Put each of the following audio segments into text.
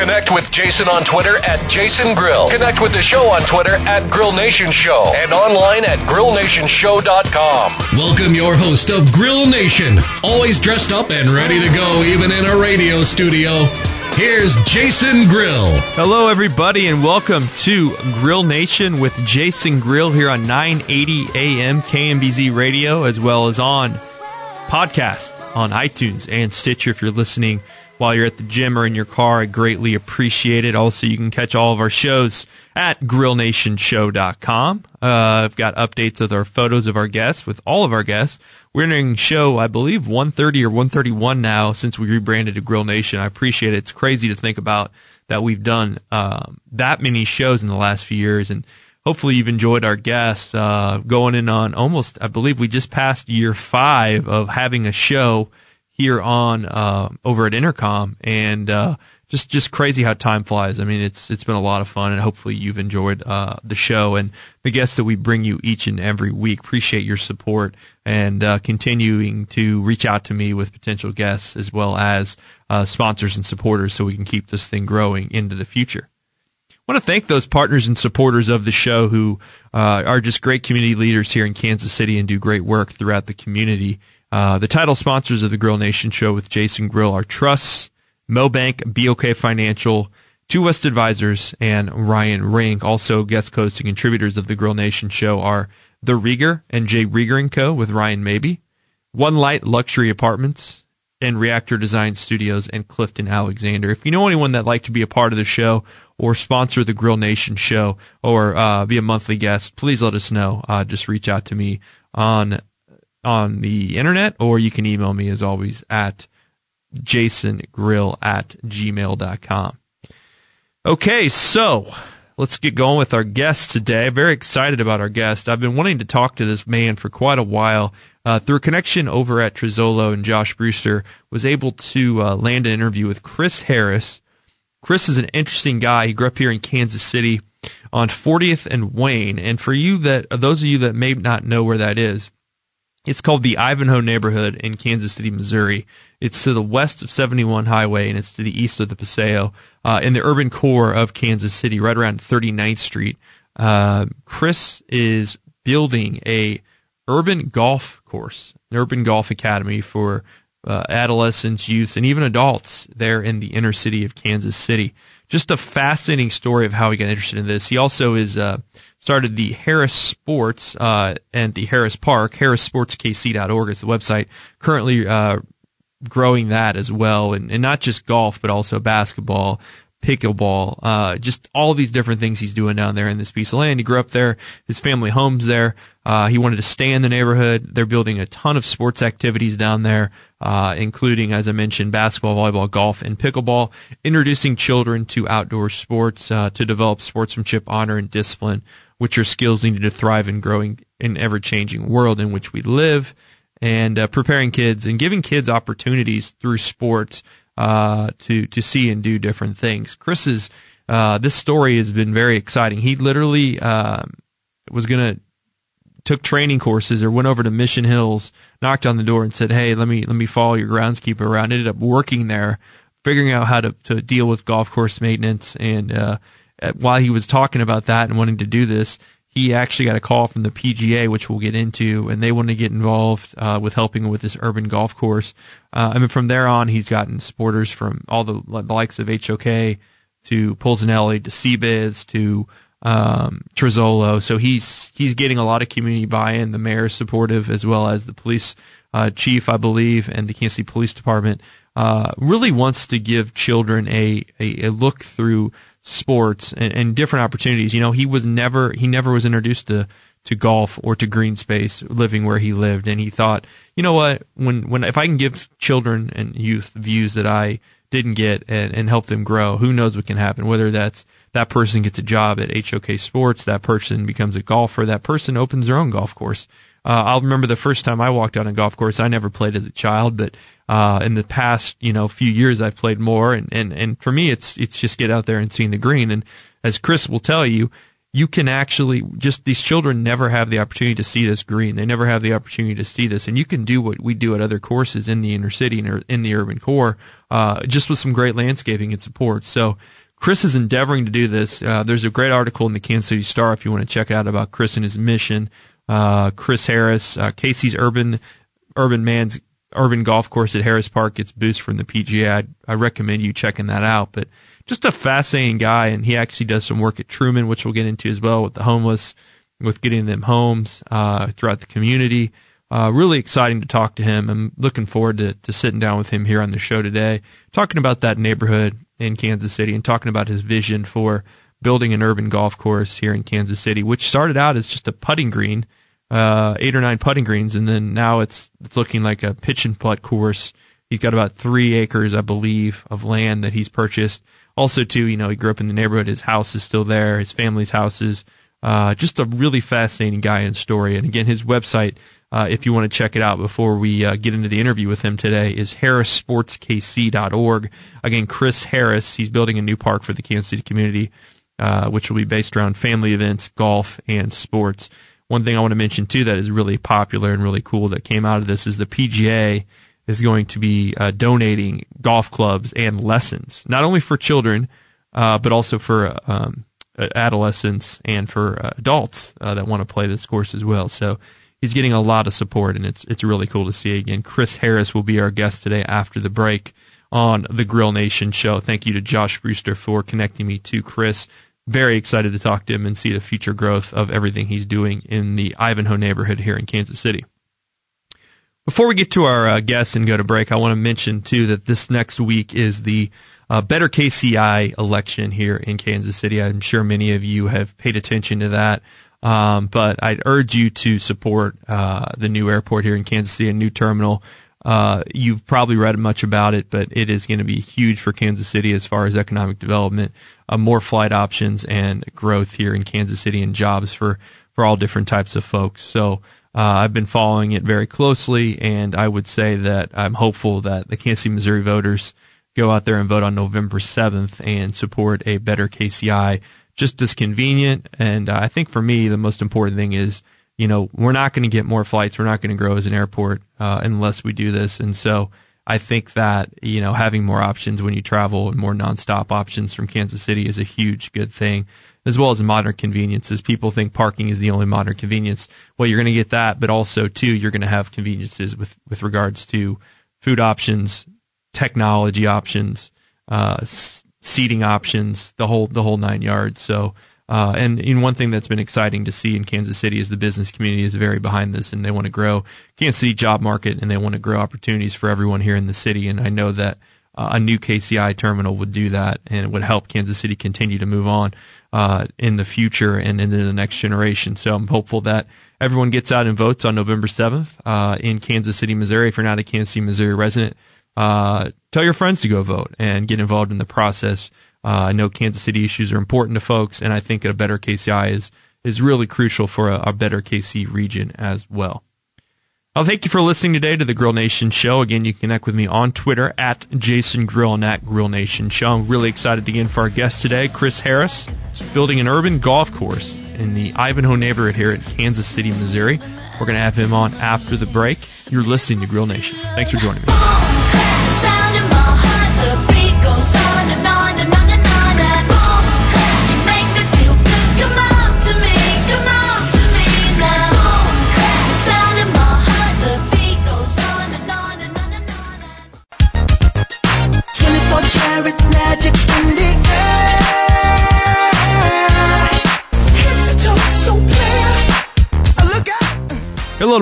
Connect with Jason on Twitter at Jason Grill. Connect with the show on Twitter at Grill Nation Show and online at grillnationshow.com. Welcome your host of Grill Nation, always dressed up and ready to go even in a radio studio. Here's Jason Grill. Hello, everybody, and welcome to Grill Nation with Jason Grill here on 980 AM KMBZ Radio, as well as on podcast on iTunes and Stitcher if you're listening while you're at the gym or in your car. I greatly appreciate it. Also, you can catch all of our shows at grillnationshow.com. Uh, I've got updates of our photos of our guests with all of our guests. We're entering show, I believe, 130 or 131 now since we rebranded to Grill Nation. I appreciate it. It's crazy to think about that we've done um, that many shows in the last few years. And hopefully you've enjoyed our guests uh, going in on almost, I believe we just passed year five of having a show here on uh, over at Intercom. And uh, just just crazy how time flies. I mean, it's it's been a lot of fun, and hopefully you've enjoyed uh, the show and the guests that we bring you each and every week. Appreciate your support and uh, continuing to reach out to me with potential guests as well as uh, sponsors and supporters, so we can keep this thing growing into the future. I want to thank those partners and supporters of the show who uh, are just great community leaders here in Kansas City and do great work throughout the community. Uh, the title sponsors of the Grill Nation show with Jason Grill are Truss. Mobank, BOK Financial, Two West Advisors, and Ryan Rink. Also, guest hosts and contributors of the Grill Nation show are The Rieger and J. Rieger & Co. with Ryan Maybee, One Light Luxury Apartments, and Reactor Design Studios and Clifton Alexander. If you know anyone that'd like to be a part of the show or sponsor the Grill Nation show or uh, be a monthly guest, please let us know. Uh, just reach out to me on on the internet or you can email me as always at jasongrill at gmail.com. Okay, so let's get going with our guest today. Very excited about our guest. I've been wanting to talk to this man for quite a while. Uh, through a connection over at Trozzolo and Josh Brewster, was able to uh, land an interview with Chris Harris. Chris is an interesting guy. He grew up here in Kansas City on 40th and Wayne. And for you that, those of you that may not know where that is, it's called the Ivanhoe neighborhood in Kansas City, Missouri. It's to the west of 71 Highway and it's to the east of the Paseo, uh, in the urban core of Kansas City, right around 39th Street. Uh, Chris is building a urban golf course, an urban golf academy for uh, adolescents, youths, and even adults there in the inner city of Kansas City. Just a fascinating story of how he got interested in this. He also is uh, started the Harris Sports uh, and the Harris Park. HarrisSportsKC.org is the website. Currently uh, growing that as well, and, and not just golf, but also basketball, pickleball, uh, just all these different things he's doing down there in this piece of land. He grew up there. His family home's there. Uh, he wanted to stay in the neighborhood. They're building a ton of sports activities down there, uh, including, as I mentioned, basketball, volleyball, golf, and pickleball, introducing children to outdoor sports, uh, to develop sportsmanship, honor, and discipline, which are skills needed to thrive in growing an ever changing world in which we live and uh, preparing kids and giving kids opportunities through sports uh, to to see and do different things. Chris's uh, this story has been very exciting. He literally um, was gonna took training courses or went over to Mission Hills, knocked on the door and said, "Hey, let me let me follow your groundskeeper around." Ended up working there, figuring out how to to deal with golf course maintenance. And uh, while he was talking about that and wanting to do this, he actually got a call from the PGA, which we'll get into, and they want to get involved uh, with helping with this urban golf course. Uh, I mean, from there on, he's gotten supporters from all the, the likes of HOK to Polsinelli to CBiz to um. So he's he's getting a lot of community buy-in. The mayor is supportive, as well as the police uh, chief, I believe, and the Kansas City Police Department. Uh, really wants to give children a, a, a look through sports and, and, different opportunities. You know, he was never he never was introduced to to golf or to green space living where he lived. And he thought, you know what, when, when, if I can give children and youth views that I didn't get and, and help them grow, who knows what can happen, whether that's that person gets a job at HOK Sports, that person becomes a golfer, that person opens their own golf course. Uh, I'll remember the first time I walked on a golf course. I never played as a child, but uh, in the past, you know, few years, I've played more. And, and, and for me, it's it's just get out there and seeing the green. And as Chris will tell you, you can actually just these children never have the opportunity to see this green. They never have the opportunity to see this, and you can do what we do at other courses in the inner city and in the urban core, uh, just with some great landscaping and support. So. Chris is endeavoring to do this. Uh, there's a great article in the Kansas City Star if you want to check it out about Chris and his mission. Uh, Chris Harris, uh, Casey's Urban Urban Man's Urban Golf Course at Harris Park gets boost from the PGA. I, I recommend you checking that out. But just a fascinating guy, and he actually does some work at Truman, which we'll get into as well with the homeless, with getting them homes uh, throughout the community. Uh, really exciting to talk to him. I'm looking forward to, to sitting down with him here on the show today, talking about that neighborhood in Kansas City and talking about his vision for building an urban golf course here in Kansas City, which started out as just a putting green, uh, eight or nine putting greens, and then now it's it's looking like a pitch and putt course. He's got about three acres, I believe, of land that he's purchased also too, you know, he grew up in the neighborhood. His house is still there. His family's house is uh, just a really fascinating guy and story. And again, his website, uh, if you want to check it out before we uh, get into the interview with him today, is harrissportskc.org. Again, Chris Harris, he's building a new park for the Kansas City community, uh, which will be based around family events, golf, and sports. One thing I want to mention too that is really popular and really cool that came out of this is the PGA is going to be uh, donating golf clubs and lessons, not only for children, uh, but also for um, adolescents and for uh, adults uh, that want to play this course as well. So he's getting a lot of support, and it's it's really cool to see. Again, Chris Harris will be our guest today after the break on the Grill Nation show. Thank you to Josh Brewster for connecting me to Chris. Very excited to talk to him and see the future growth of everything he's doing in the Ivanhoe neighborhood here in Kansas City. Before we get to our uh, guests and go to break, I want to mention too that this next week is the uh, Better KCI election here in Kansas City. I'm sure many of you have paid attention to that. Um, but I'd urge you to support uh, the new airport here in Kansas City, a new terminal. Uh, you've probably read much about it, but it is going to be huge for Kansas City as far as economic development, uh, more flight options, and growth here in Kansas City, and jobs for for all different types of folks. So uh, I've been following it very closely, and I would say that I'm hopeful that the Kansas City, Missouri voters go out there and vote on November 7th and support a better KCI. Just as convenient, and I think for me, the most important thing is, you know, we're not going to get more flights. We're not going to grow as an airport uh, unless we do this. And so I think that, you know, having more options when you travel and more nonstop options from Kansas City is a huge good thing as well as modern conveniences. People think parking is the only modern convenience. Well, you're going to get that, but also too, you're going to have conveniences with, with regards to food options, technology options, uh, seating options, the whole, the whole nine yards. So, uh, and in one thing that's been exciting to see in Kansas City is the business community is very behind this and they want to grow Kansas City job market and they want to grow opportunities for everyone here in the city. And I know that uh, a new KCI terminal would do that and it would help Kansas City continue to move on uh, in the future and into the next generation. So I'm hopeful that everyone gets out and votes on November 7th uh, in Kansas City, Missouri. If you're not a Kansas City, Missouri resident, uh, tell your friends to go vote and get involved in the process. Uh, I know Kansas City issues are important to folks, and I think a better KCI is is really crucial for a, a better KC region as well. Well, thank you for listening today to the Grill Nation Show. Again, you can connect with me on Twitter at Jason Grill and at Grill Nation Show. I'm really excited again for our guest today, Chris Harris, building an urban golf course in the Ivanhoe neighborhood here in Kansas City, Missouri. We're going to have him on after the break. You're listening to Grill Nation. Thanks for joining me.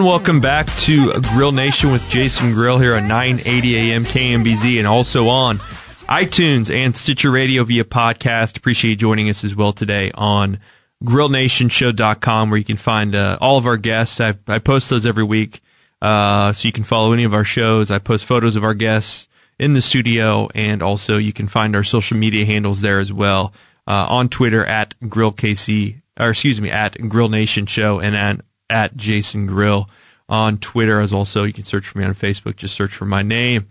Welcome back to Grill Nation with Jason Grill here on 980 AM KMBZ and also on iTunes and Stitcher Radio via podcast. Appreciate you joining us as well today on grillnationshow.com where you can find uh, all of our guests. I, I post those every week, uh, so you can follow any of our shows. I post photos of our guests in the studio, and also you can find our social media handles there as well uh, on Twitter at GrillKC, or excuse me, at Grill Nation Show, and at, at Jason Grill on Twitter as also. You can search for me on Facebook. Just search for my name.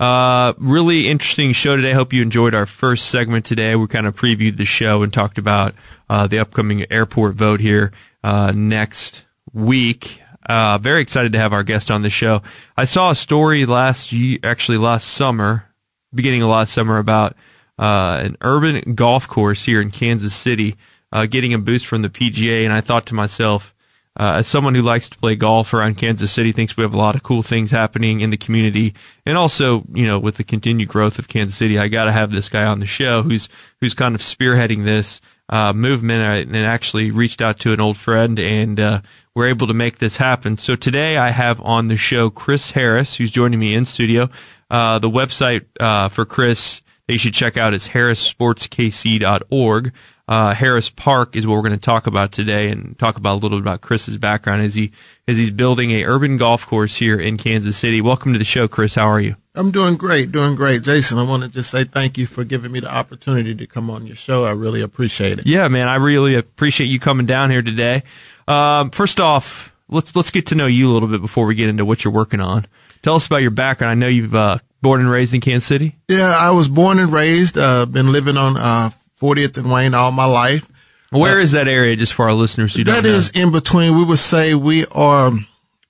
Uh, really interesting show today. Hope you enjoyed our first segment today. We kind of previewed the show and talked about uh, the upcoming airport vote here uh, next week. Uh, very excited to have our guest on the show. I saw a story last year, actually last summer, beginning of last summer, about uh, an urban golf course here in Kansas City uh, getting a boost from the PGA, and I thought to myself, uh, as someone who likes to play golf around Kansas City, thinks we have a lot of cool things happening in the community, and also, you know, with the continued growth of Kansas City, I got to have this guy on the show who's who's kind of spearheading this uh, movement, and actually reached out to an old friend, and uh, we're able to make this happen. So today, I have on the show Chris Harris, who's joining me in studio. Uh, the website uh, for Chris you should check out is harrissportskc.org uh, Harris Park is what we're going to talk about today, and talk about a little bit about Chris's background as he as he's building a urban golf course here in Kansas City. Welcome to the show, Chris. How are you? I'm doing great, doing great, Jason. I want to just say thank you for giving me the opportunity to come on your show. I really appreciate it. Yeah, man, I really appreciate you coming down here today. Um, first off, let's let's get to know you a little bit before we get into what you're working on. Tell us about your background. I know you've uh, born and raised in Kansas City. Yeah, I was born and raised. Uh, been living on uh, 40th and Wayne all my life. Where uh, is that area, just for our listeners who That is in between. We would say we are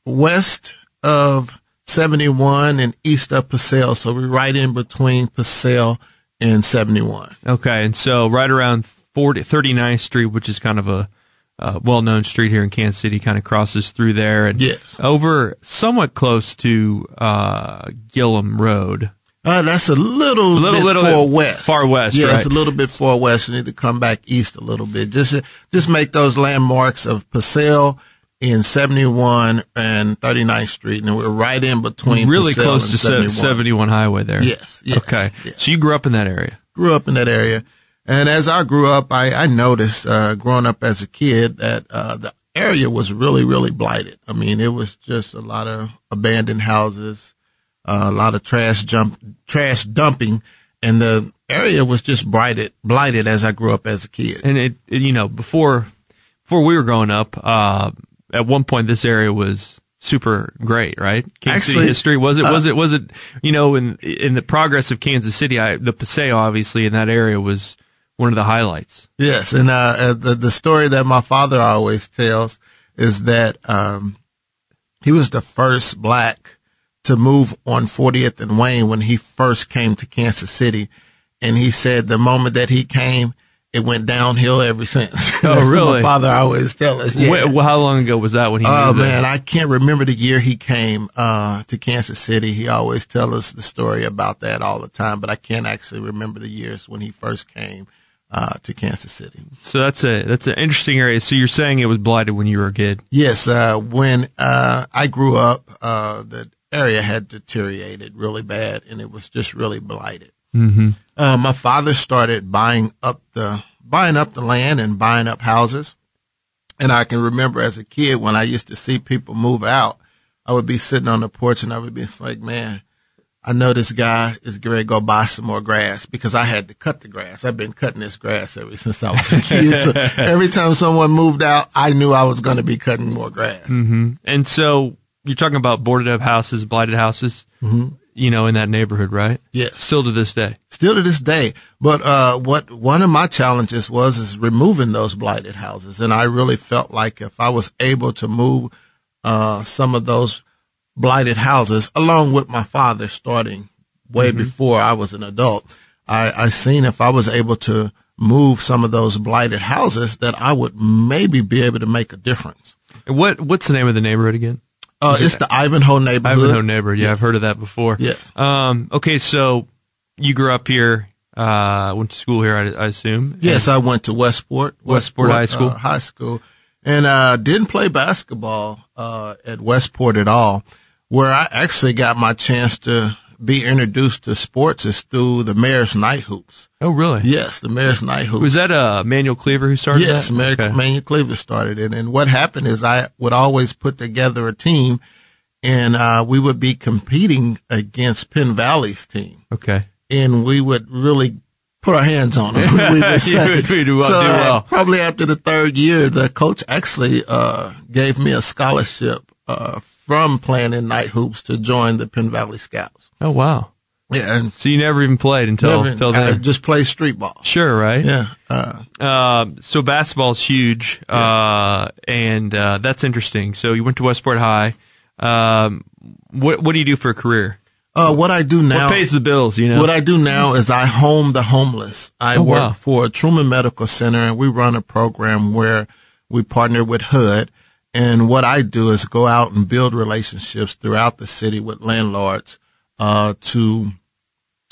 west of 71 and east of Purcell. So we're right in between Purcell and 71. Okay. And so right around 40, 39th Street, which is kind of a uh, well-known street here in Kansas City, kind of crosses through there, and yes. over somewhat close to uh, Gillham Road. Uh, that's a little, a little, bit little far west. Far west, yeah, right? it's a little bit far west. You need to come back east a little bit. Just, just make those landmarks of Purcell in 71 and 39th Street, and we're right in between. Really Purcell close to 71. 71 Highway there. Yes. yes okay. Yes. So you grew up in that area. Grew up in that area, and as I grew up, I, I noticed, uh, growing up as a kid, that uh, the area was really, really blighted. I mean, it was just a lot of abandoned houses a lot of trash jump, trash dumping, and the area was just blighted, blighted as I grew up as a kid. And it, it you know, before, before we were growing up, uh, at one point this area was super great, right? Kansas Actually, City history was it was uh, it was it you know in in the progress of Kansas City, I, the Paseo obviously in that area was one of the highlights. Yes, and uh, uh, the the story that my father always tells is that um, he was the first black to move on 40th and Wayne when he first came to Kansas City. And he said the moment that he came, it went downhill ever since. Oh, really? my father always tell us. Yeah. Well, how long ago was that when he? Oh man, I can't remember the year he came uh, to Kansas City. He always tell us the story about that all the time, but I can't actually remember the years when he first came uh, to Kansas City. So that's a that's an interesting area. So you're saying it was blighted when you were a kid? Yes. Uh, when uh, I grew up, uh, the area had deteriorated really bad and it was just really blighted. Mm-hmm. Uh, my father started buying up the buying up the land and buying up houses. And I can remember as a kid when I used to see people move out, I would be sitting on the porch and I would be like, man, I know this guy is going to go buy some more grass because I had to cut the grass. I've been cutting this grass ever since I was a kid. so every time someone moved out, I knew I was going to be cutting more grass. Mm-hmm. And so you're talking about boarded up houses, blighted houses, mm-hmm. you know, in that neighborhood, right? Yes. Still to this day. Still to this day. But uh, what one of my challenges was is removing those blighted houses, and I really felt like if I was able to move uh, some of those blighted houses, along with my father, starting way mm-hmm. before I was an adult, I, I seen if I was able to move some of those blighted houses, that I would maybe be able to make a difference. What What's the name of the neighborhood again? Uh, it's the Ivanhoe neighborhood. Ivanhoe neighborhood. Yeah, yes. I've heard of that before. Yes. Um, okay, so you grew up here, uh, went to school here, I, I assume. Yes, I went to Westport. Westport, Westport High School. Uh, high school. And, uh, didn't play basketball, uh, at Westport at all, where I actually got my chance to be introduced to sports is through the Mayor's Night Hoops. Oh, really? Yes, the Mayor's Night Hoops. Was that uh, Emanuel Cleaver who started yes, that? Okay. Emanuel Cleaver started it. And what happened is I would always put together a team and uh, we would be competing against Penn Valley's team. Okay. And we would really put our hands on them. we would say. would- we'd do well- so do uh, well. probably after the third year, the coach actually uh, gave me a scholarship uh, from playing in night hoops to join the Penn Valley Scouts. Oh, wow. Yeah, and So you never even played until, never- until I then? just play street ball. Sure, right? Yeah, uh, Um, so basketball's huge, uh, and uh, that's interesting. So you went to Westport High. Um, what what do you do for a career? uh, what I do now. What pays the bills? You know. What I do now is I home the homeless. I Oh, work wow. for Truman Medical Center and we run a program where we partner with HUD. And what I do is go out and build relationships throughout the city with landlords, uh, to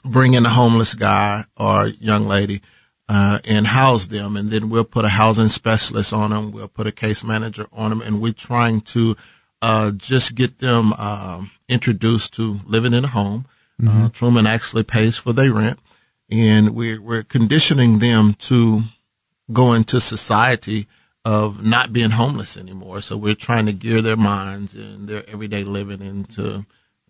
bring in a homeless guy or young lady, uh, and house them. And then we'll put a housing specialist on them. We'll put a case manager on them. And we're trying to, uh, just get them, um, introduced to living in a home. Uh, Truman actually pays for their rent and we're, we're conditioning them to go into society of not being homeless anymore. So we're trying to gear their minds and their everyday living into,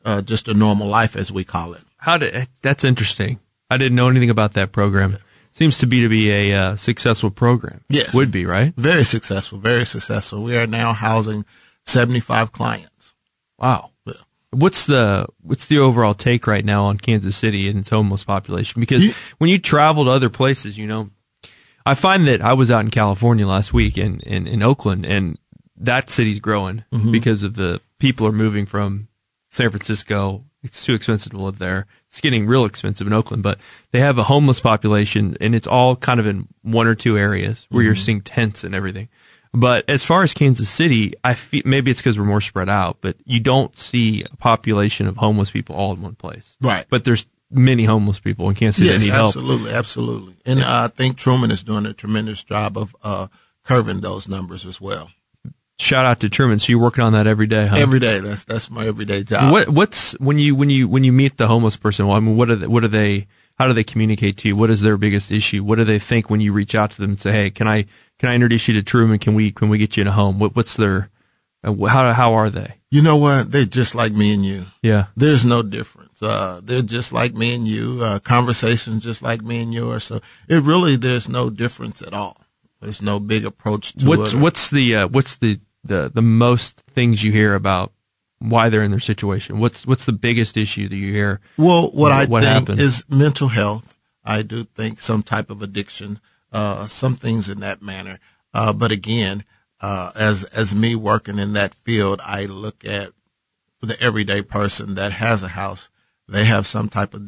uh, just a normal life as we call it. How did that's interesting. I didn't know anything about that program. Seems to be to be a uh, successful program. Yes. would be right. Very successful, very successful. We are now housing 75 clients. Wow. Yeah. What's the what's the overall take right now on Kansas City and its homeless population? Because when you travel to other places, you know, I find that I was out in California last week in in, in Oakland, and that city's growing Mm-hmm. because of the people are moving from San Francisco. It's too expensive to live there. It's getting real expensive in Oakland, but they have a homeless population, and it's all kind of in one or two areas where Mm-hmm. you're seeing tents and everything. But as far as Kansas City, I feel maybe it's because we're more spread out, but you don't see a population of homeless people all in one place. Right. But there's many homeless people in Kansas City that Yes, need help. absolutely, absolutely. And uh, I think Truman is doing a tremendous job of uh, curving those numbers as well. Shout out to Truman. So you're working on that every day, huh? Every day, that's that's my everyday job. What what's when you when you when you meet the homeless person? Well, I mean, what are they, what are they? How do they communicate to you? What is their biggest issue? What do they think when you reach out to them and say, "Hey, can I can I introduce you to Truman? Can we can we get you in a home?" What what's their uh, how how are they? You know what? They're just like me and you. Yeah, There's no difference. Uh, they're just like me and you. Uh, conversations just like me and yours. So it really there's no difference at all. There's no big approach to what's it. what's the uh, what's the, the the most things you hear about why they're in their situation? What's what's the biggest issue that you hear? Well, what I What think happened? is mental health. I do think some type of addiction, uh, some things in that manner. Uh, but again, uh, as as me working in that field, I look at the everyday person that has a house. They have some type of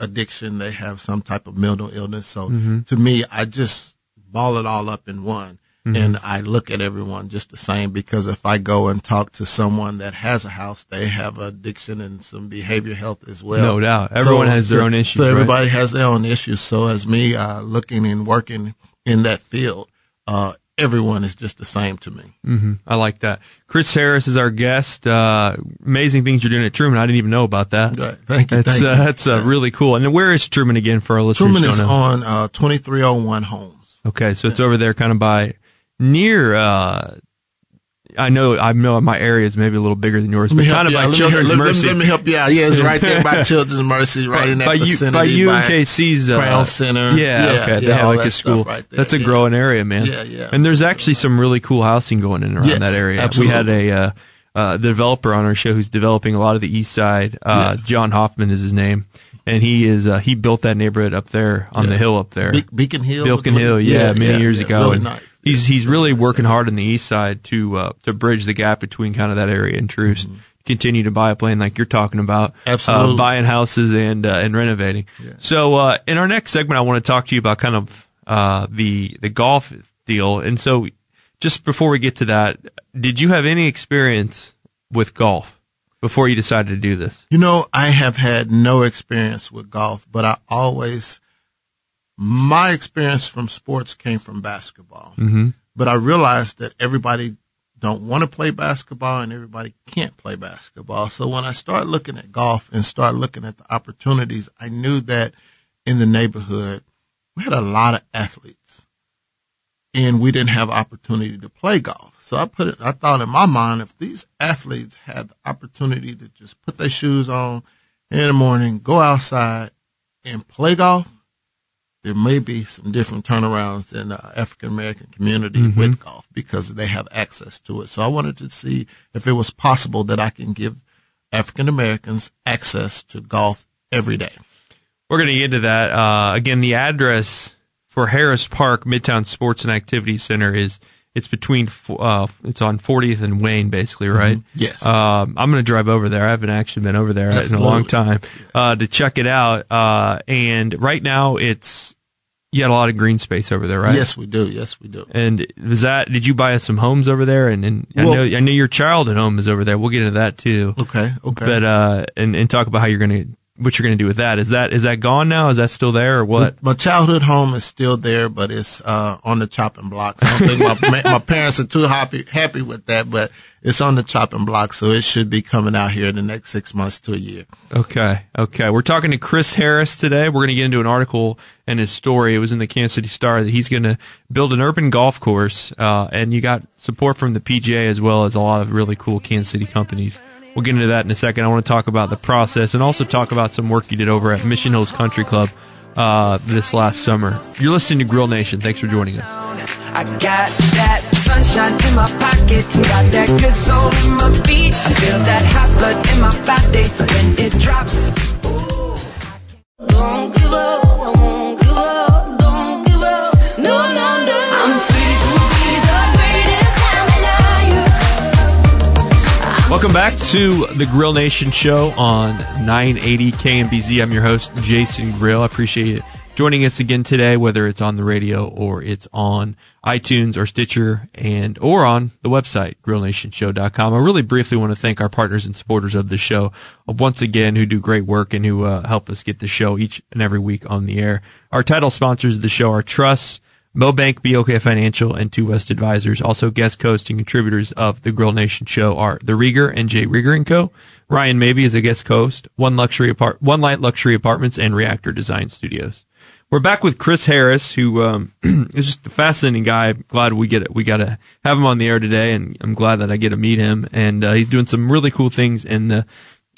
addiction. They have some type of mental illness. So to me, I just ball it all up in one. And I look at everyone just the same because if I go and talk to someone that has a house, they have addiction and some behavior health as well. No doubt. Everyone has their own issues, So right? everybody has their own issues. So as me uh, looking and working in that field, uh, everyone is just the same to me. hmm I like that. Chris Harris is our guest. Uh, amazing things you're doing at Truman. I didn't even know about that. Right. Thank you. That's thank uh, you. that's uh, really cool. And where is Truman again for our listeners? Truman is on uh, 2301 Holmes. Okay, so it's over there, kind of by near. I know, I know my area is maybe a little bigger than yours, but kind of by out. Let me Children's let me- Mercy. Let me help you out. Yeah, it's right there by Children's Mercy, right in that by, U, vicinity. by UMKC's uh, Crown Center. Yeah, okay, they yeah, have all like a school. right. That's a yeah. growing area, man. Yeah, yeah. And there's actually some really cool housing going in around Yes, that area. absolutely. We had a uh, uh, developer on our show who's developing a lot of the east side. Uh, Yes. John Hoffman is his name, and he is uh, he built that neighborhood up there on the hill up there. Be- Beacon Hill. Beacon Hill, yeah, many years yeah, ago. Really and nice. He's he's really working hard on the east side to uh, to bridge the gap between kind of that area and Troost. Continue to buy a plane like you're talking about, Mm-hmm. Absolutely. uh, buying houses and uh, and renovating. So uh, in our next segment, I want to talk to you about kind of uh, the the golf deal. And so, just before we get to that, did you have any experience with golf before you decided to do this? You know, I have had no experience with golf, but I always, my experience from sports came from basketball. Mm-hmm. But I realized that everybody don't want to play basketball and everybody can't play basketball. So when I start looking at golf and start looking at the opportunities, I knew that in the neighborhood, we had a lot of athletes and we didn't have opportunity to play golf. So I put it, I thought in my mind, if these athletes had the opportunity to just put their shoes on in the morning, go outside and play golf, there may be some different turnarounds in the African American community mm-hmm. with golf because they have access to it. So I wanted to see if it was possible that I can give African Americans access to golf every day. We're going to get to that. Uh, again, the address for Harris Park Midtown Sports and Activity Center is it's between uh, it's on 40th and Wayne, basically, right? Mm-hmm. Yes. Um, I'm going to drive over there. I haven't actually been over there Absolutely. in a long time uh, to check it out. Uh, and right now, it's you got a lot of green space over there, right? Yes, we do. Yes, we do. And was that? Did you buy us some homes over there? And, and well, I know I know your childhood home is over there. We'll get into that too. Okay. Okay. But uh, and and talk about how you're going to what you're going to do with that. Is that is that gone now? Is that still there or what? My childhood home is still there, but it's uh, on the chopping block. I don't think my my parents are too happy happy with that, but it's on the chopping block, so it should be coming out here in the next six months to a year. Okay, okay. We're talking to Chris Harris today. We're going to get into an article and his story. It was in the Kansas City Star that he's going to build an urban golf course, uh, and you got support from the PGA as well as a lot of really cool Kansas City companies. We'll get into that in a second. I want to talk about the process and also talk about some work you did over at Mission Hills Country Club uh, this last summer. You're listening to Grill Nation. Thanks for joining us. I got that sunshine in my pocket, got that good soul in my feet. I feel that hot blood in my body when it drops. Ooh. Welcome back to the Grill Nation show on 980 KMBZ. I'm your host, Jason Grill. I appreciate you joining us again today, whether it's on the radio or it's on iTunes or Stitcher and or on the website, grillnationshow.com. I really briefly want to thank our partners and supporters of the show uh, once again who do great work and who uh, help us get the show each and every week on the air. Our title sponsors of the show are Truss, Mobank, BOK Financial, and Two West Advisors. Also, guest hosts and contributors of the Grill Nation show are The Rieger and J. Rieger and Co. Ryan Maybee is a guest host. One luxury apart, One Light Luxury Apartments and Reactor Design Studios. We're back with Chris Harris, who um, is just a fascinating guy. Glad we get it. We got to have him on the air today, and I'm glad that I get to meet him. And uh, he's doing some really cool things in the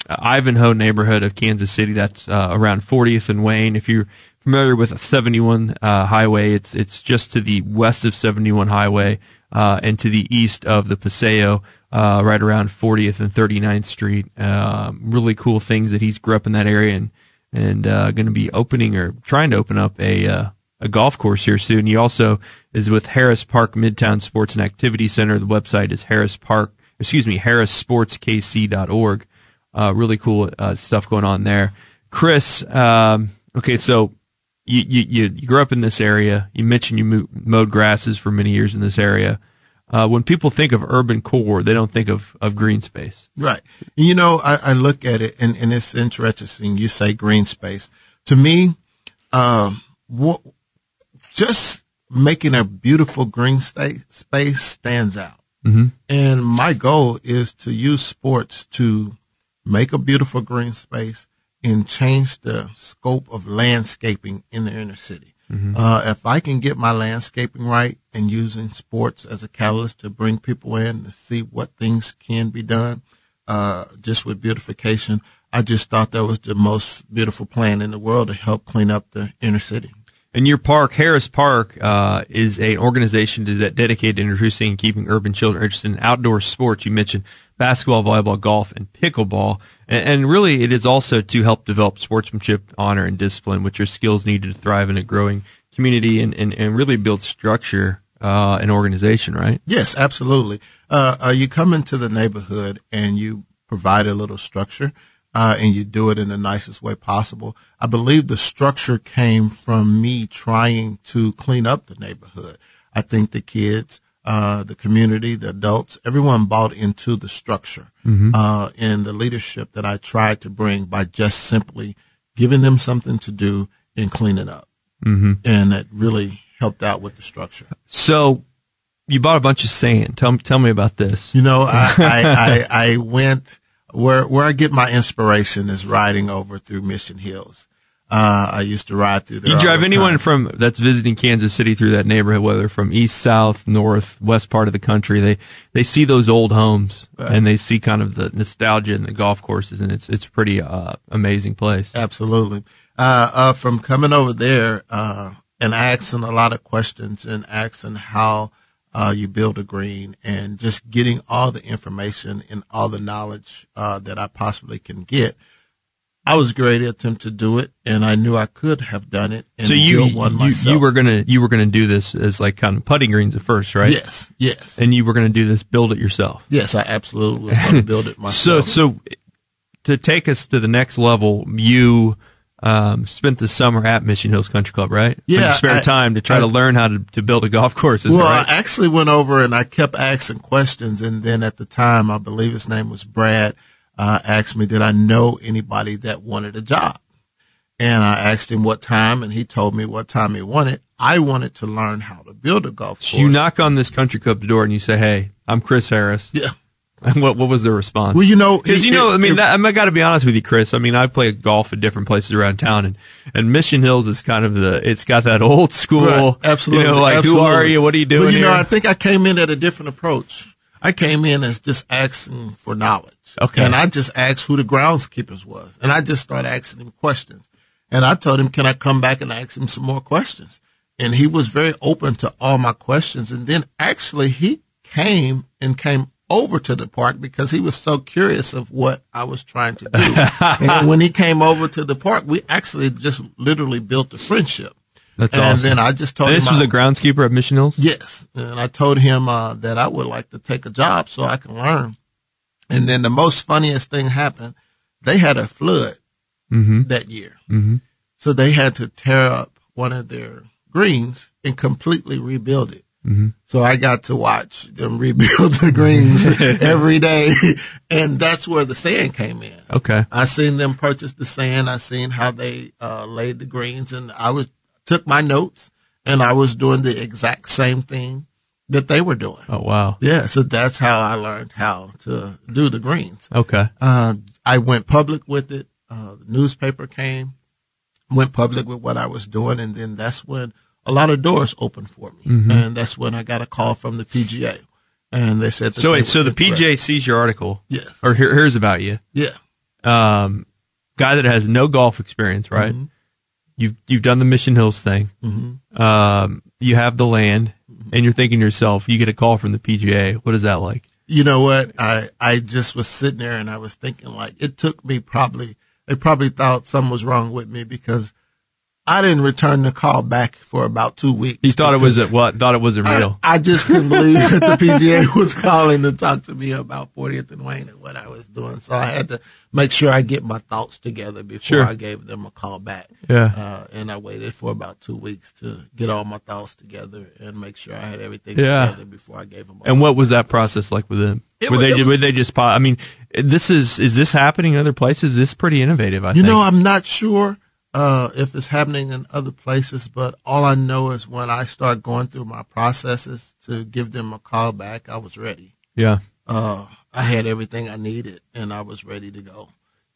uh, Ivanhoe neighborhood of Kansas City. That's uh, around 40th and Wayne. If you're familiar with 71 uh, highway, it's it's just to the west of 71 highway uh, and to the east of the Paseo, uh, right around 40th and 39th Street. Uh, really cool things that he's grew up in that area and and uh, going to be opening or trying to open up a uh, a golf course here soon. He also is with Harris Park Midtown Sports and Activity Center. The website is Harris Park, excuse me, harrissportskc.org. Uh, really cool uh, stuff going on there. Chris, um, okay, so you, you, you grew up in this area. You mentioned you mowed grasses for many years in this area. Uh, when people think of urban core, they don't think of, of green space. Right. You know, I, I look at it and, and, it's interesting. You say green space. To me, um, what, just making a beautiful green state, space stands out. Mm-hmm. And my goal is to use sports to make a beautiful green space and change the scope of landscaping in the inner city. Mm-hmm. Uh, if I can get my landscaping right and using sports as a catalyst to bring people in to see what things can be done, uh, just with beautification, I just thought that was the most beautiful plan in the world to help clean up the inner city. And your park, Harris Park, uh, is an organization dedicated to introducing and keeping urban children interested in outdoor sports. You mentioned basketball, volleyball, golf, and pickleball. And, really, it is also to help develop sportsmanship, honor, and discipline, which are skills needed to thrive in a growing community and, and, and really build structure uh, and organization, right? Yes, absolutely. Uh, uh, you come into the neighborhood and you provide a little structure. Uh, and you do it in the nicest way possible. I believe the structure came from me trying to clean up the neighborhood. I think the kids uh, the community, the adults, everyone bought into the structure mm-hmm. uh, and the leadership that I tried to bring by just simply giving them something to do and cleaning up. Mm-hmm. And that really helped out with the structure. So you bought a bunch of sand. Tell tell me about this. You know, I, I, I, I went where where I get my inspiration is riding over through Mission Hills. Uh, I used to ride through there. You drive the anyone from that's visiting Kansas City through that neighborhood, whether from east, south, north, west part of the country, they they see those old homes and they see kind of the nostalgia and the golf courses, and it's it's a pretty uh, amazing place. Absolutely. Uh, uh, from coming over there, uh, and asking a lot of questions and asking how, uh, you build a green and just getting all the information and all the knowledge, uh, that I possibly can get. I was great at attempt to do it and I knew I could have done it and So you one you, you were gonna you were gonna do this as like kind of putting greens at first, right? Yes, yes. And you were gonna do this, build it yourself. yes, I absolutely was going to build it myself. so so to take us to the next level, you um, spent the summer at Mission Hills Country Club, right? Yeah, your spare I- time to try I- to learn how to, to build a golf course. Well, right? I actually went over and I kept asking questions, and then at the time, I believe his name was Brad, uh, asked me, did I know anybody that wanted a job? And I asked him what time, and he told me what time he wanted. I wanted to learn how to build a golf course. So you knock on this country club's door and you say, "Hey, I'm Chris Harris." yeah. And what what was the response? Well, you know, Because you know, it- I mean, it- that, I got to be honest with you, Chris. I mean, I play golf at different places around town, and and Mission Hills is kind of the. It's got that old school. Right. Absolutely. You know, like absolutely. who are you? What are you doing Well, you here? know, I think I came in at a different approach. I came in as just asking for knowledge. Okay. And I just asked who the groundskeepers was. And I just started asking him questions. And I told him, can I come back and ask him some more questions? And he was very open to all my questions. And then actually he came and came over to the park because he was so curious of what I was trying to do. and when he came over to the park, we actually just literally built a friendship. That's all and awesome. then I just told And him this was I- a groundskeeper at Mission Hills. Yes, and I told him uh, that I would like to take a job so I can learn. And then the most funniest thing happened. They had a flood that year, mm-hmm. so they had to tear up one of their greens and completely rebuild it. Mm-hmm. So I got to watch them rebuild the greens every day, and that's where the sand came in. Okay. I seen them purchase the sand. I seen how they uh, laid the greens, and I was took my notes, and I was doing the exact same thing that they were doing. Oh wow. Yeah, so that's how I learned how to do the greens. Okay. Uh, I went public with it. Uh, the newspaper came, went public with what I was doing, and then that's when a lot of doors opened for me, Mm-hmm. and that's when I got a call from the PGA, and they said. That So they so the PGA sees your article, Yes. or here's about you. Yeah. Um, guy that has no golf experience, right? Mm-hmm. You've you've done the Mission Hills thing. Um, you have the land, Mm-hmm. And you're thinking to yourself, you get a call from the PGA. What is that like? you know what? I, I just was sitting there and I was thinking like it took me probably, they probably thought something was wrong with me because I didn't return the call back for about two weeks. He thought it was a, what? Thought it wasn't real. I just couldn't believe that the PGA was calling to talk to me about 40th and Wayne and what I was doing. So I had to make sure I get my thoughts together before Sure. I gave them a call back. Yeah. Uh, and I waited for about two weeks to get all my thoughts together and make sure I had everything Yeah. together before I gave them And what was that process like with them? It were wa- they was- were they just? I mean, this is is this happening in other places? This is pretty innovative. I You think. know, I'm not sure uh, if it's happening in other places, but all I know is when I start going through my processes to give them a call back, I was ready. yeah. Uh, I had everything I needed, and I was ready to go.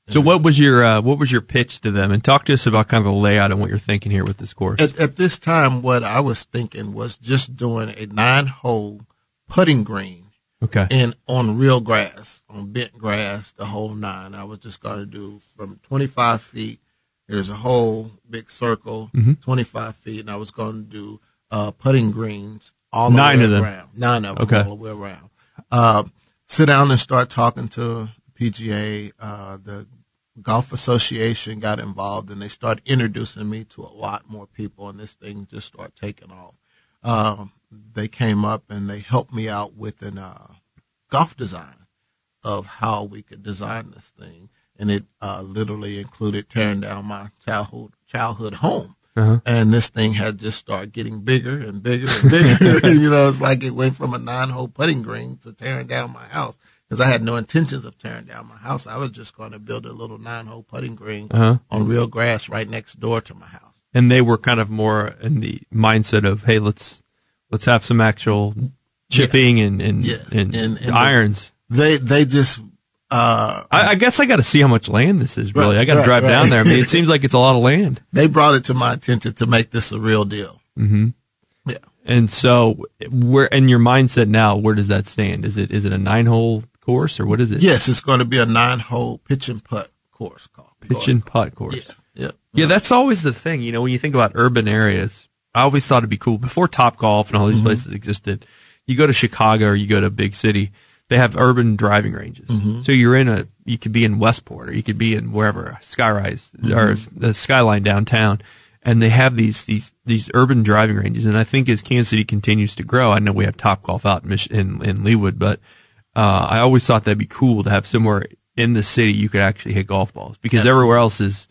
So what was your uh, what was your pitch to them? And talk to us about kind of the layout and what you're thinking here with this course. At, at this time, what I was thinking was just doing a nine-hole putting green okay. and on real grass, on bent grass, the whole nine. I was just going to do from 25 feet. There's a whole big circle, Mm-hmm. 25 feet, and I was going to do uh, putting greens all Nine the way of them. around. Nine of them Okay. all the way around. Uh, sit down and start talking to PGA. Uh, the Golf Association got involved, and they started introducing me to a lot more people, and this thing just started taking off. Um, they came up and they helped me out with an uh, golf design of how we could design this thing, and it uh, literally included tearing down my childhood childhood home. And this thing had just started getting bigger and bigger and bigger. you know, it's like it went from a nine-hole putting green to tearing down my house because I had no intentions of tearing down my house. I was just going to build a little nine-hole putting green Uh-huh. on real grass right next door to my house. and they were kind of more in the mindset of, hey, let's let's have some actual chipping and and, Yes. and, And- and irons. They they just uh I, I guess I got to see how much land this is. Really, Right, I got to right, drive right. down there. I mean, it seems like it's a lot of land. they brought it to my attention to make this a real deal. hmm Yeah. And so, where in your mindset now, where does that stand? Is it is it a nine hole course or what is it? Yes, it's going to be a nine hole pitch and putt course called pitch and putt course. Yeah, yeah. Yeah, that's always the thing. You know, when you think about urban areas, I always thought it'd be cool before Top Golf and all these places existed. You go to Chicago or you go to a big city, they have urban driving ranges. So you're in a, you could be in Westport or you could be in wherever, Skyrise or the Skyline downtown. And they have these, these, these urban driving ranges. And I think as Kansas City continues to grow, I know we have Top Golf out in, Mich- in, in Leawood, but, uh, I always thought that'd be cool to have somewhere in the city you could actually hit golf balls because everywhere else is,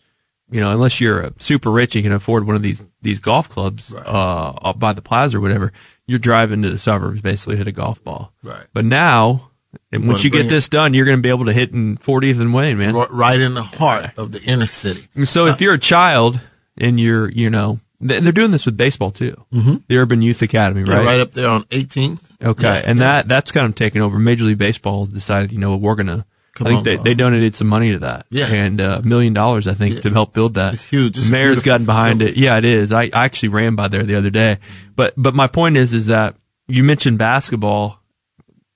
you know, unless you're super rich and can afford one of these these golf clubs Right. uh, up by the plaza or whatever, you're driving to the suburbs basically to hit a golf ball. Right. But now, and once you get this done, you're going to be able to hit in 40th and Wayne, man. Right in the heart of the inner city. And so if you're a child and you're, you know, th- they're doing this with baseball too. Mm-hmm. The Urban Youth Academy, Yeah, right? right up there on 18th. Okay, Yeah, and yeah. that that's kind of taken over. Major League Baseball decided, you know, we're gonna. Come I think on, they, they donated some money to that. Yeah. and uh, a million dollars, I think, Yes. to help build that. It's huge. It's the mayor's gotten behind facility. it. Yeah, it is. I, I actually ran by there the other day. But but my point is, is that you mentioned basketball,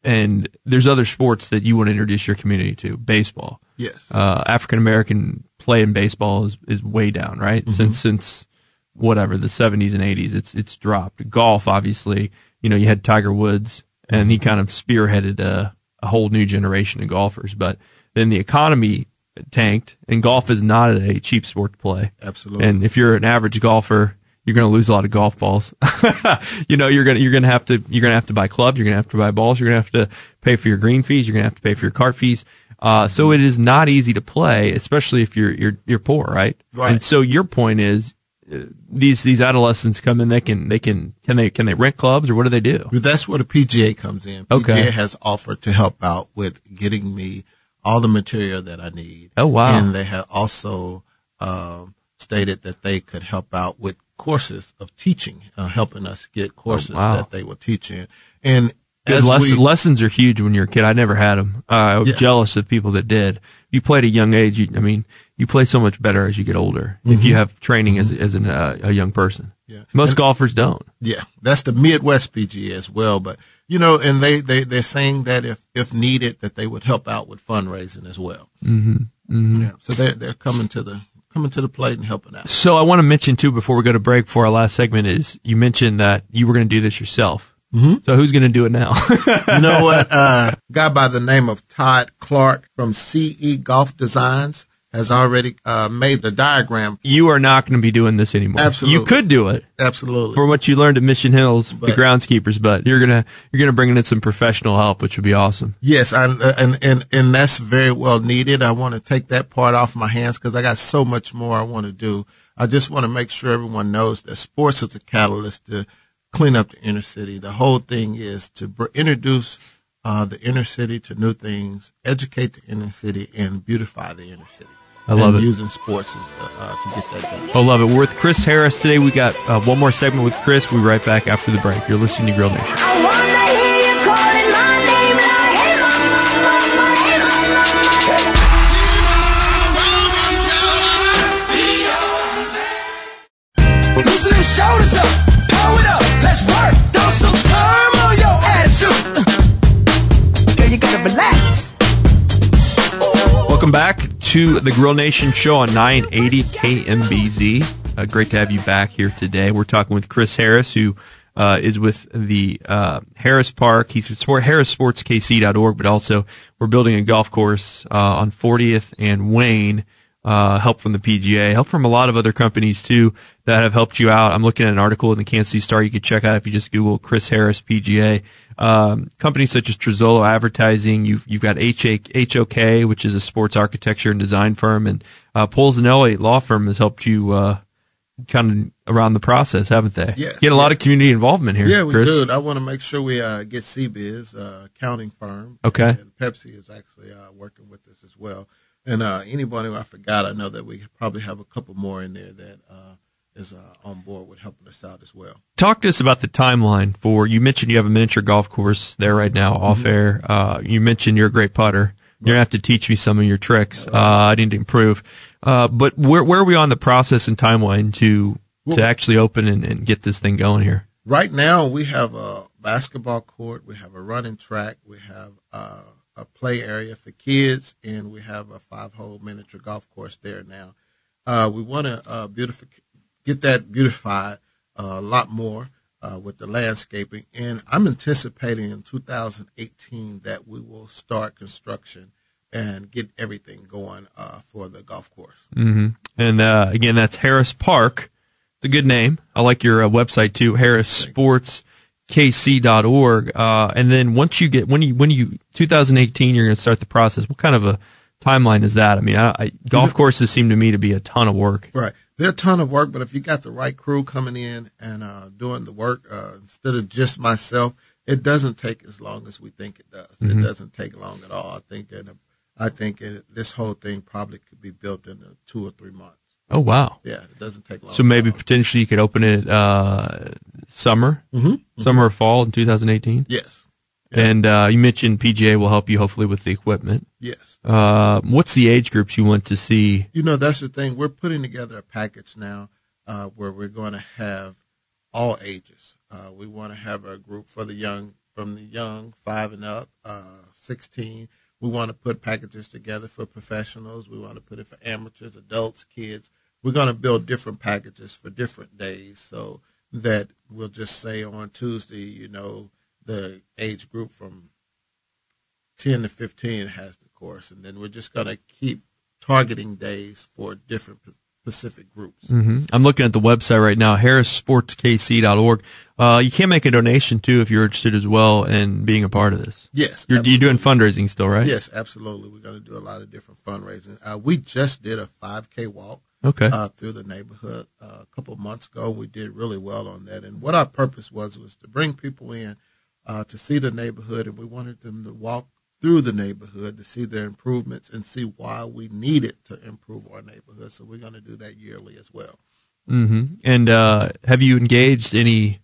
and there's other sports that you want to introduce your community to. Baseball Yes. uh, African American play in baseball is, is way down, right? Mm-hmm. Since since whatever the seventies and eighties, it's it's dropped. Golf, obviously, you know, you had Tiger Woods, and Mm-hmm. he kind of spearheaded a, a whole new generation of golfers. But then the economy tanked, and golf is not a cheap sport to play. Absolutely. And if you're an average golfer, you're going to lose a lot of golf balls. you know, you're going to, you're going to have to, you're going to have to buy clubs. You're going to have to buy balls. You're going to have to pay for your green fees. You're going to have to pay for your cart fees. Uh, so it is not easy to play, especially if you're, you're, you're poor, right? Right. And so your point is, uh, these, these adolescents come in, they can, they can, can they, can they rent clubs or what do they do? That's where the PGA comes in. Okay. PGA has offered to help out with getting me all the material that I need. Oh, wow. And they have also um, stated that they could help out with courses of teaching, uh, helping us get courses Oh, wow. that they will teach in. And as lesson, we, lessons are huge when you're a kid. I never had them. Uh, I was Yeah. jealous of people that did. You play at a young age. You, I mean, you play so much better as you get older if you have training as as an, uh, a young person. Mm-hmm. Yeah. Most golfers don't. Yeah, that's the Midwest PGA as well. But you know, and they they they're saying that if if needed, that they would help out with fundraising as well. Mm-hmm. Mm-hmm. Yeah, so they're they're coming to the coming to the plate and helping out. So I want to mention too before we go to break for our last segment is you mentioned that you were going to do this yourself. Mm-hmm. So who's going to do it now? you know what? Uh, a guy by the name of Todd Clark from CE Golf Designs has already uh, made the diagram. you are not going to be doing this anymore. Absolutely. You could do it Absolutely. for what you learned at Mission Hills, the groundskeepers, but you're gonna you're gonna bring in some professional help, which would be awesome. Yes, I, and and and that's very well needed. I want to take that part off my hands because I got so much more I want to do. I just want to make sure everyone knows that sports is a catalyst to clean up the inner city. The whole thing is to br- introduce uh, the inner city to new things, educate the inner city, and beautify the inner city. I love and it. Using sports is, uh, uh, to get that done. I love it. We're with Chris Harris today. We got uh, one more segment with Chris. We'll be right back after the break. You're listening to Grill Nation. To the Grill Nation show on 980 KMBZ. Uh, great to have you back here today. We're talking with Chris Harris, who uh, is with the uh, Harris Park. He's with sport, harrissportskc.org, but also we're building a golf course uh, on 40th and Wayne. Uh, help from the PGA, help from a lot of other companies too that have helped you out. I'm looking at an article in the Kansas City Star you could check out if you just Google Chris Harris PGA. Um, companies such as Trozzolo Advertising, you've you've got HOK, which is a sports architecture and design firm, and uh, Polsinelli Law Firm has helped you uh, kind of around the process, haven't they? Yeah, Get a lot of community involvement here. Yeah, we Chris. do. I want to make sure we uh, get CBiz, uh, accounting firm. Okay. And Pepsi is actually uh, working with us as well. And uh, anybody I forgot, I know that we probably have a couple more in there that uh, is uh, on board with helping us out as well. Talk to us about the timeline for. You mentioned you have a miniature golf course there right now, off Mm-hmm. air. Uh, you mentioned you're a great putter. You're gonna have to teach me some of your tricks. Uh, I need to improve. Uh, but where where are we on the process and timeline to to actually open and, and get this thing going here? Right now, we have a basketball court, we have a running track, we have uh, a play area for kids, and we have a five-hole miniature golf course there now. Uh, we want to uh, beautify, get that beautified uh, a lot more uh, with the landscaping, and I'm anticipating in 2018 that we will start construction and get everything going uh, for the golf course. hmm And uh, again, that's Harris Park. It's a good name. I like your uh, website too, harrissportskc.org. Uh, and then once you get when you when you 2018, you're going to start the process. What kind of a timeline is that? I mean, I, I, golf courses seem to me to be a ton of work. Right. They're a ton of work, but if you got the right crew coming in and uh, doing the work uh, instead of just myself, it doesn't take as long as we think it does. Mm-hmm. It doesn't take long at all. I think it, I think it, this whole thing probably could be built in two or three months. Oh wow! Yeah, it doesn't take long. So maybe all. potentially you could open it uh, summer, Mm-hmm. summer or fall in 2018. yes, And uh, you mentioned PGA will help you hopefully with the equipment. yes. Uh, what's the age groups you want to see? You know, that's the thing. We're putting together a package now uh, where we're going to have all ages. Uh, we want to have a group for the young, from the young, five and up, uh, 16. We want to put packages together for professionals. We want to put it for amateurs, adults, kids. We're going to build different packages for different days so that we'll just say on Tuesday, you know, the age group from 10 to 15 has the course. And then we're just going to keep targeting days for different specific groups. hmm I'm looking at the website right now, harrissportskc.org. Uh, you can make a donation too if you're interested as well in being a part of this. Yes. You're, you're doing fundraising still, right? Yes, absolutely. We're going to do a lot of different fundraising. Uh, we just did a 5K walk Okay. uh, through the neighborhood uh, a couple months ago. We did really well on that. And what our purpose was was to bring people in uh, to see the neighborhood, and we wanted them to walk through the neighborhood to see their improvements and see why we needed to improve our neighborhood. So we're going to do that yearly as well. hmm And uh, have you engaged any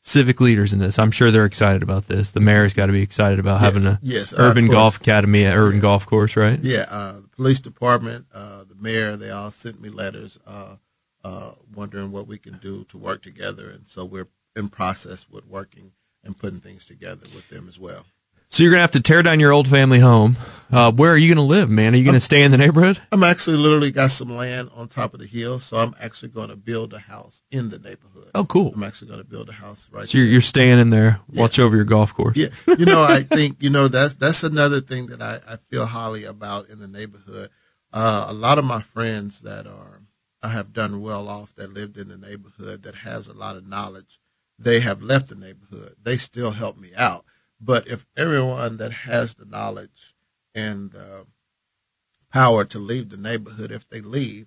civic leaders in this? I'm sure they're excited about this. The mayor's got to be excited about having a yes, uh, urban course. golf academy at Urban Golf Course, right? Yeah, uh, the police department, uh, the mayor, they all sent me letters uh, uh, wondering what we can do to work together. And so we're in process with working and putting things together with them as well. So you're gonna have to tear down your old family home. Uh, where are you gonna live, man? Are you gonna stay in the neighborhood? I'm actually literally got some land on top of the hill, so I'm actually going to build a house in the neighborhood. Oh, cool. I'm actually going to build a house right So you're, you're staying in there. Watch over your golf course. Yeah, you know, I think you know that's that's another thing that I, I feel highly about in the neighborhood. Uh, a lot of my friends that are I have done well off that lived in the neighborhood that has a lot of knowledge, they have left the neighborhood. They still help me out. But if everyone that has the knowledge and the power to leave the neighborhood, if they leave,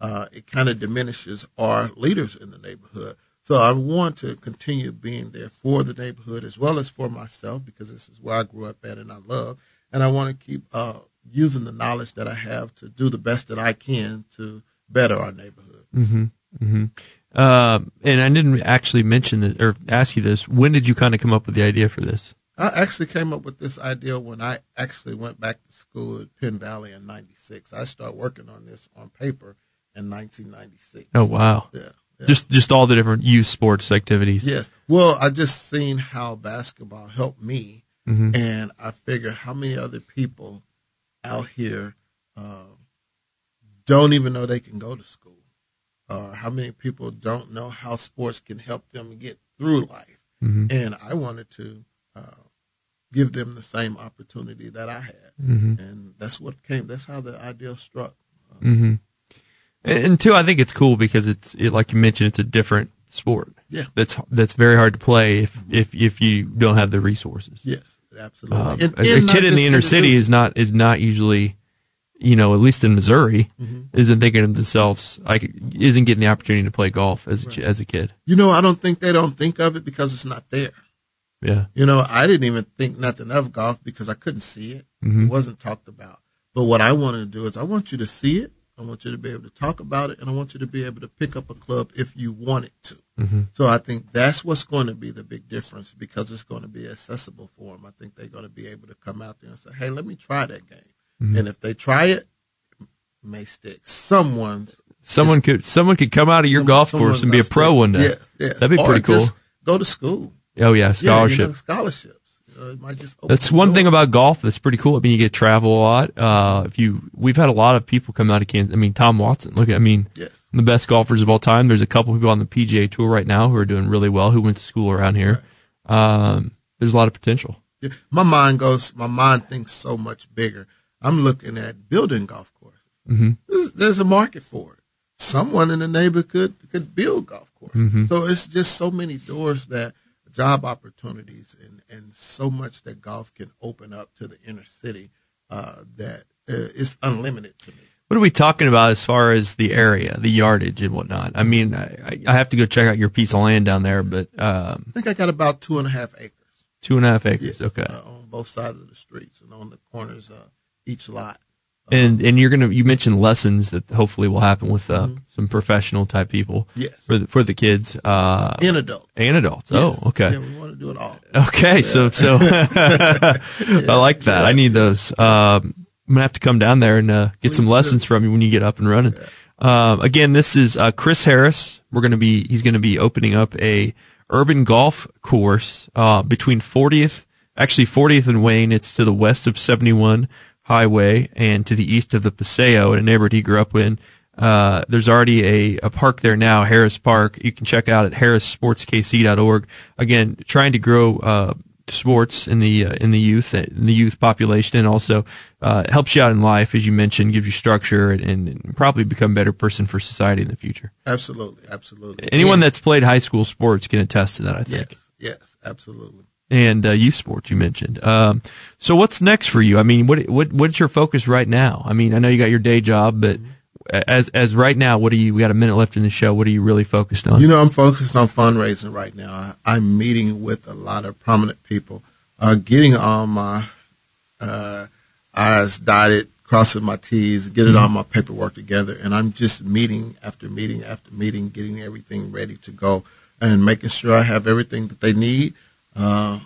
uh, it kind of diminishes our leaders in the neighborhood. So I want to continue being there for the neighborhood as well as for myself because this is where I grew up at and I love. And I want to keep uh, using the knowledge that I have to do the best that I can to better our neighborhood. Mm-hmm. Mm-hmm. Um, and I didn't actually mention this or ask you this. When did you kind of come up with the idea for this? I actually came up with this idea when I actually went back to school at Penn Valley in '96. I started working on this on paper in 1996. Oh wow! Yeah. yeah. Just just all the different youth sports activities. Yes. Well, I just seen how basketball helped me, Mhm. and I figured how many other people out here uh, don't even know they can go to school, or how many people don't know how sports can help them get through life. Mhm. And I wanted to uh, give them the same opportunity that I had, Mhm. and that's what came. That's how the idea struck. Mm-hmm. And, and two, I think it's cool because it's it, like you mentioned, it's a different sport. Yeah. That's that's very hard to play if if if you don't have the resources. Yes, absolutely. Um, And- a, and a not kid in the inner city is not is not usually, you know, at least in Missouri, Mhm. isn't thinking of themselves like isn't getting the opportunity to play golf as a, as a kid. You know, I don't think they don't think of it because it's not there. Yeah. You know, I didn't even think nothing of golf because I couldn't see it. Mhm. It wasn't talked about. But what I want to do is I want you to see it. I want you to be able to talk about it, and I want you to be able to pick up a club if you wanted to. So I think that's what's going to be the big difference because it's going to be accessible for them. I think they're going to be able to come out there and say, "Hey, let me try that game," and if they try it, it may stick. Someone's Someone could someone could come out of your some- golf course and be a pro stick. one day. Yes, yes. That'd be Or pretty cool. Go to school. oh yeah, Yeah, scholarship. you know, scholarships. It might just open That's one thing about golf that's pretty cool. I mean, you get to travel a lot. Uh, if you, we've had a lot of people come out of Kansas. I mean, Tom Watson. Look, at, I mean, Yes. the best golfers of all time. There's a couple people on the PGA Tour right now who are doing really well. Who went to school around here. Um, there's a lot of potential. Yeah, my mind goes. My mind thinks so much bigger. I'm looking at building golf courses. Mm-hmm. There's, there's a market for it. Someone in the neighborhood could, could build golf courses. Mm-hmm. So it's just so many doors that job opportunities and, and so much that golf can open up to the inner city uh, that uh, it's unlimited to me. What are we talking about as far as the area, the yardage and whatnot? I mean, I, I have to go check out your piece of land down there, but um, I think I got about two and a half acres. two and a half acres. Okay. uh, on both sides of the streets and on the corners of each lot. and and you're gonna you mentioned lessons that hopefully will happen with uh, some professional type people. Yes. For the, for the kids. Uh, In adult. and adults. Yes. Oh, okay. Yeah, we want to do it all. Okay, so so I like that. I need those. Um, I'm gonna have to come down there and uh, get some lessons from you when you get up and running. Um, again, this is uh, Chris Harris. We're gonna be he's gonna be opening up a urban golf course uh, between 40th, actually 40th and Wayne. It's to the west of 71 Highway and to the east of the Paseo, in a neighborhood he grew up in. Uh, there's already a, a park there now, Harris Park. You can check out at harrissportskc.org. Again, trying to grow uh, sports in the uh, in the youth in the youth population, and also uh, helps you out in life, as you mentioned, gives you structure, and, and probably become a better person for society in the future. Absolutely, absolutely. Anyone Yeah. that's played high school sports can attest to that. I think yes, yes, absolutely. And uh, youth sports you mentioned. Um, so what's next for you? I mean, what what what's your focus right now? I mean, I know you got your day job, but as as right now, what are you? We got a minute left in the show. What are you really focused on? You know, I'm focused on fundraising right now. I, I'm meeting with a lot of prominent people, uh, getting all my uh, I's dotted, crossing my T's, getting all my paperwork together, and I'm just meeting after meeting after meeting, getting everything ready to go, and making sure I have everything that they need, uh,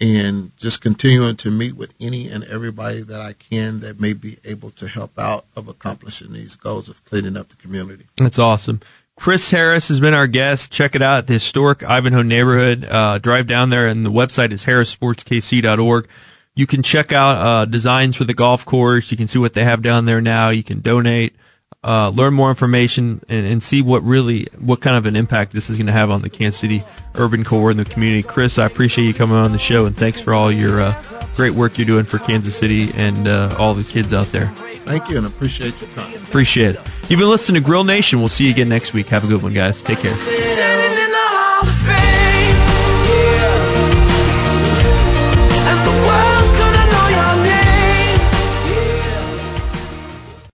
and just continuing to meet with any and everybody that I can that may be able to help out of accomplishing these goals of cleaning up the community. That's awesome. Chris Harris has been our guest. Check it out at the historic Ivanhoe neighborhood. Uh, drive down there, and the website is harrissportskc.org. You can check out uh, designs for the golf course. You can see what they have down there now. You can donate, uh, learn more information, and, and see what really what kind of an impact this is going to have on the Kansas City urban core and the community. Chris, I appreciate you coming on the show, and thanks for all your uh, great work you're doing for Kansas City and uh, all the kids out there. Thank you and appreciate your time. Appreciate it. You've been listening to Grill Nation. We'll see you again next week. Have a good one, guys. Take care. Sit